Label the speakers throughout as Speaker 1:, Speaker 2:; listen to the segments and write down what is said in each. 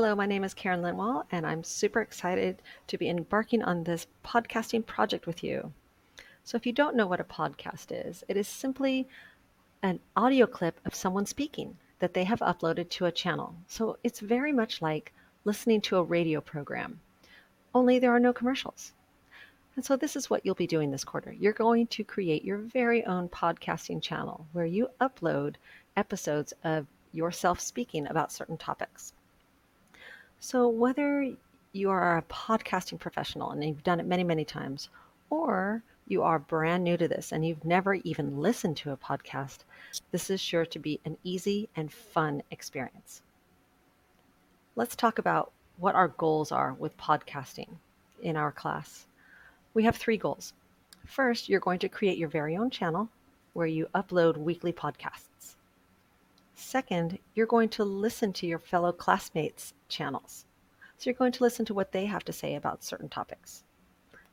Speaker 1: Hello, my name is Karen Linwall, and I'm super excited to be embarking on this podcasting project with you. So, if you don't know what a podcast is, it is simply an audio clip of someone speaking that they have uploaded to a channel. So, it's very much like listening to a radio program, only there are no commercials. And so, this is what you'll be doing this quarter. You're going to create your very own podcasting channel where you upload episodes of yourself speaking about certain topics. So, whether you are a podcasting professional and you've done it many, many times, or you are brand new to this and you've never even listened to a podcast, this is sure to be an easy and fun experience. Let's talk about what our goals are with podcasting in our class. We have three goals. First, you're going to create your very own channel where you upload weekly podcasts. Second, you're going to listen to your fellow classmates' channels. So you're going to listen to what they have to say about certain topics.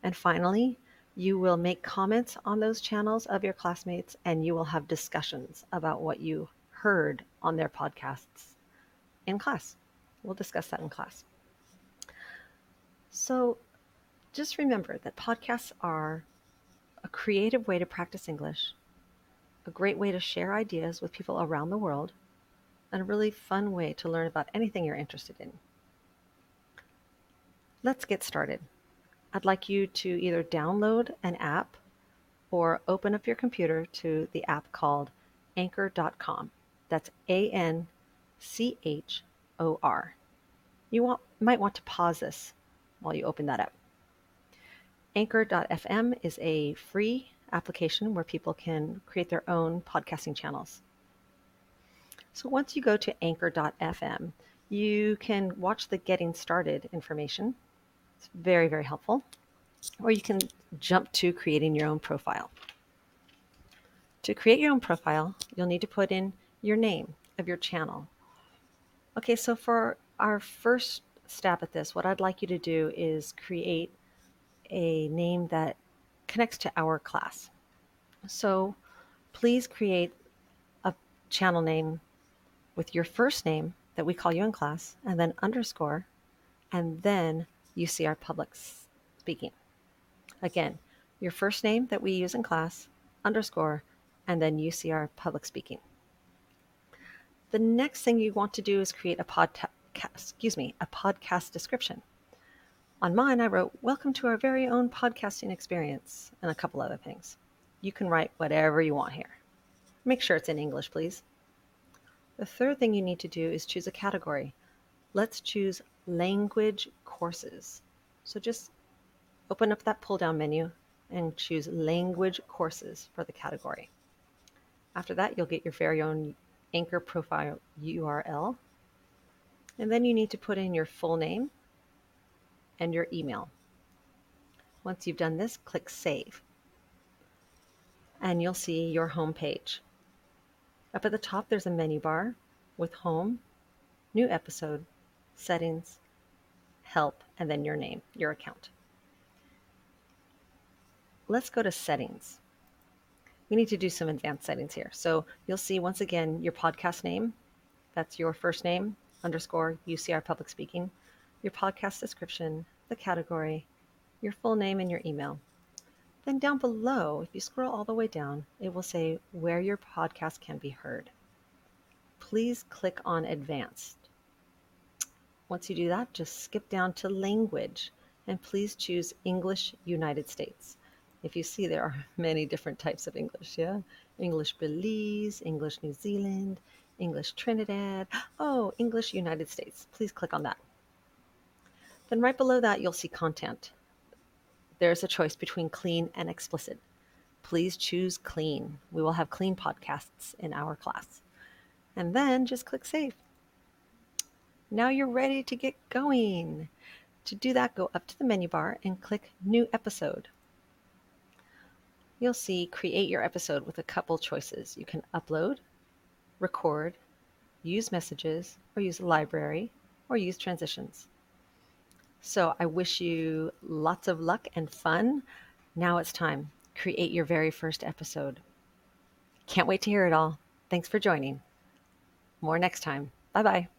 Speaker 1: And finally, you will make comments on those channels of your classmates and you will have discussions about what you heard on their podcasts in class. We'll discuss that in class. So just remember that podcasts are a creative way to practice English a great way to share ideas with people around the world, and a really fun way to learn about anything you're interested in. Let's get started. I'd like you to either download an app or open up your computer to the app called anchor.com. That's A N C H O R. You want, might want to pause this while you open that up. Anchor.fm is a free application where people can create their own podcasting channels. So once you go to anchor.fm, you can watch the getting started information. It's very, very helpful. Or you can jump to creating your own profile. To create your own profile, you'll need to put in your name of your channel. Okay, so for our first stab at this, what I'd like you to do is create a name that connects to our class. So please create a channel name with your first name that we call you in class, and then underscore, and then UCR public speaking. Again, your first name that we use in class, underscore, and then UCR public speaking. The next thing you want to do is create a podcast, excuse me, a podcast description. On mine, I wrote, Welcome to our very own podcasting experience, and a couple other things. You can write whatever you want here. Make sure it's in English, please. The third thing you need to do is choose a category. Let's choose language courses. So just open up that pull down menu and choose language courses for the category. After that, you'll get your very own Anchor profile URL. And then you need to put in your full name and your email. Once you've done this, click Save. And you'll see your home page. Up at the top, there's a menu bar with Home, New Episode, Settings, Help, and then your name, your account. Let's go to Settings. We need to do some advanced settings here. So you'll see once again your podcast name. That's your first name, underscore UCR Public Speaking your podcast description, the category, your full name, and your email. Then down below, if you scroll all the way down, it will say where your podcast can be heard. Please click on Advanced. Once you do that, just skip down to Language and please choose English United States. If you see, there are many different types of English, yeah? English Belize, English New Zealand, English Trinidad, oh, English United States. Please click on that. Then right below that, you'll see content. There's a choice between clean and explicit. Please choose clean. We will have clean podcasts in our class. And then just click save. Now you're ready to get going. To do that, go up to the menu bar and click New Episode. You'll see Create Your Episode with a couple choices. You can upload, record, use messages, or use a library, or use transitions. So I wish you lots of luck and fun. Now it's time. Create your very first episode. Can't wait to hear it all. Thanks for joining. More next time. Bye bye.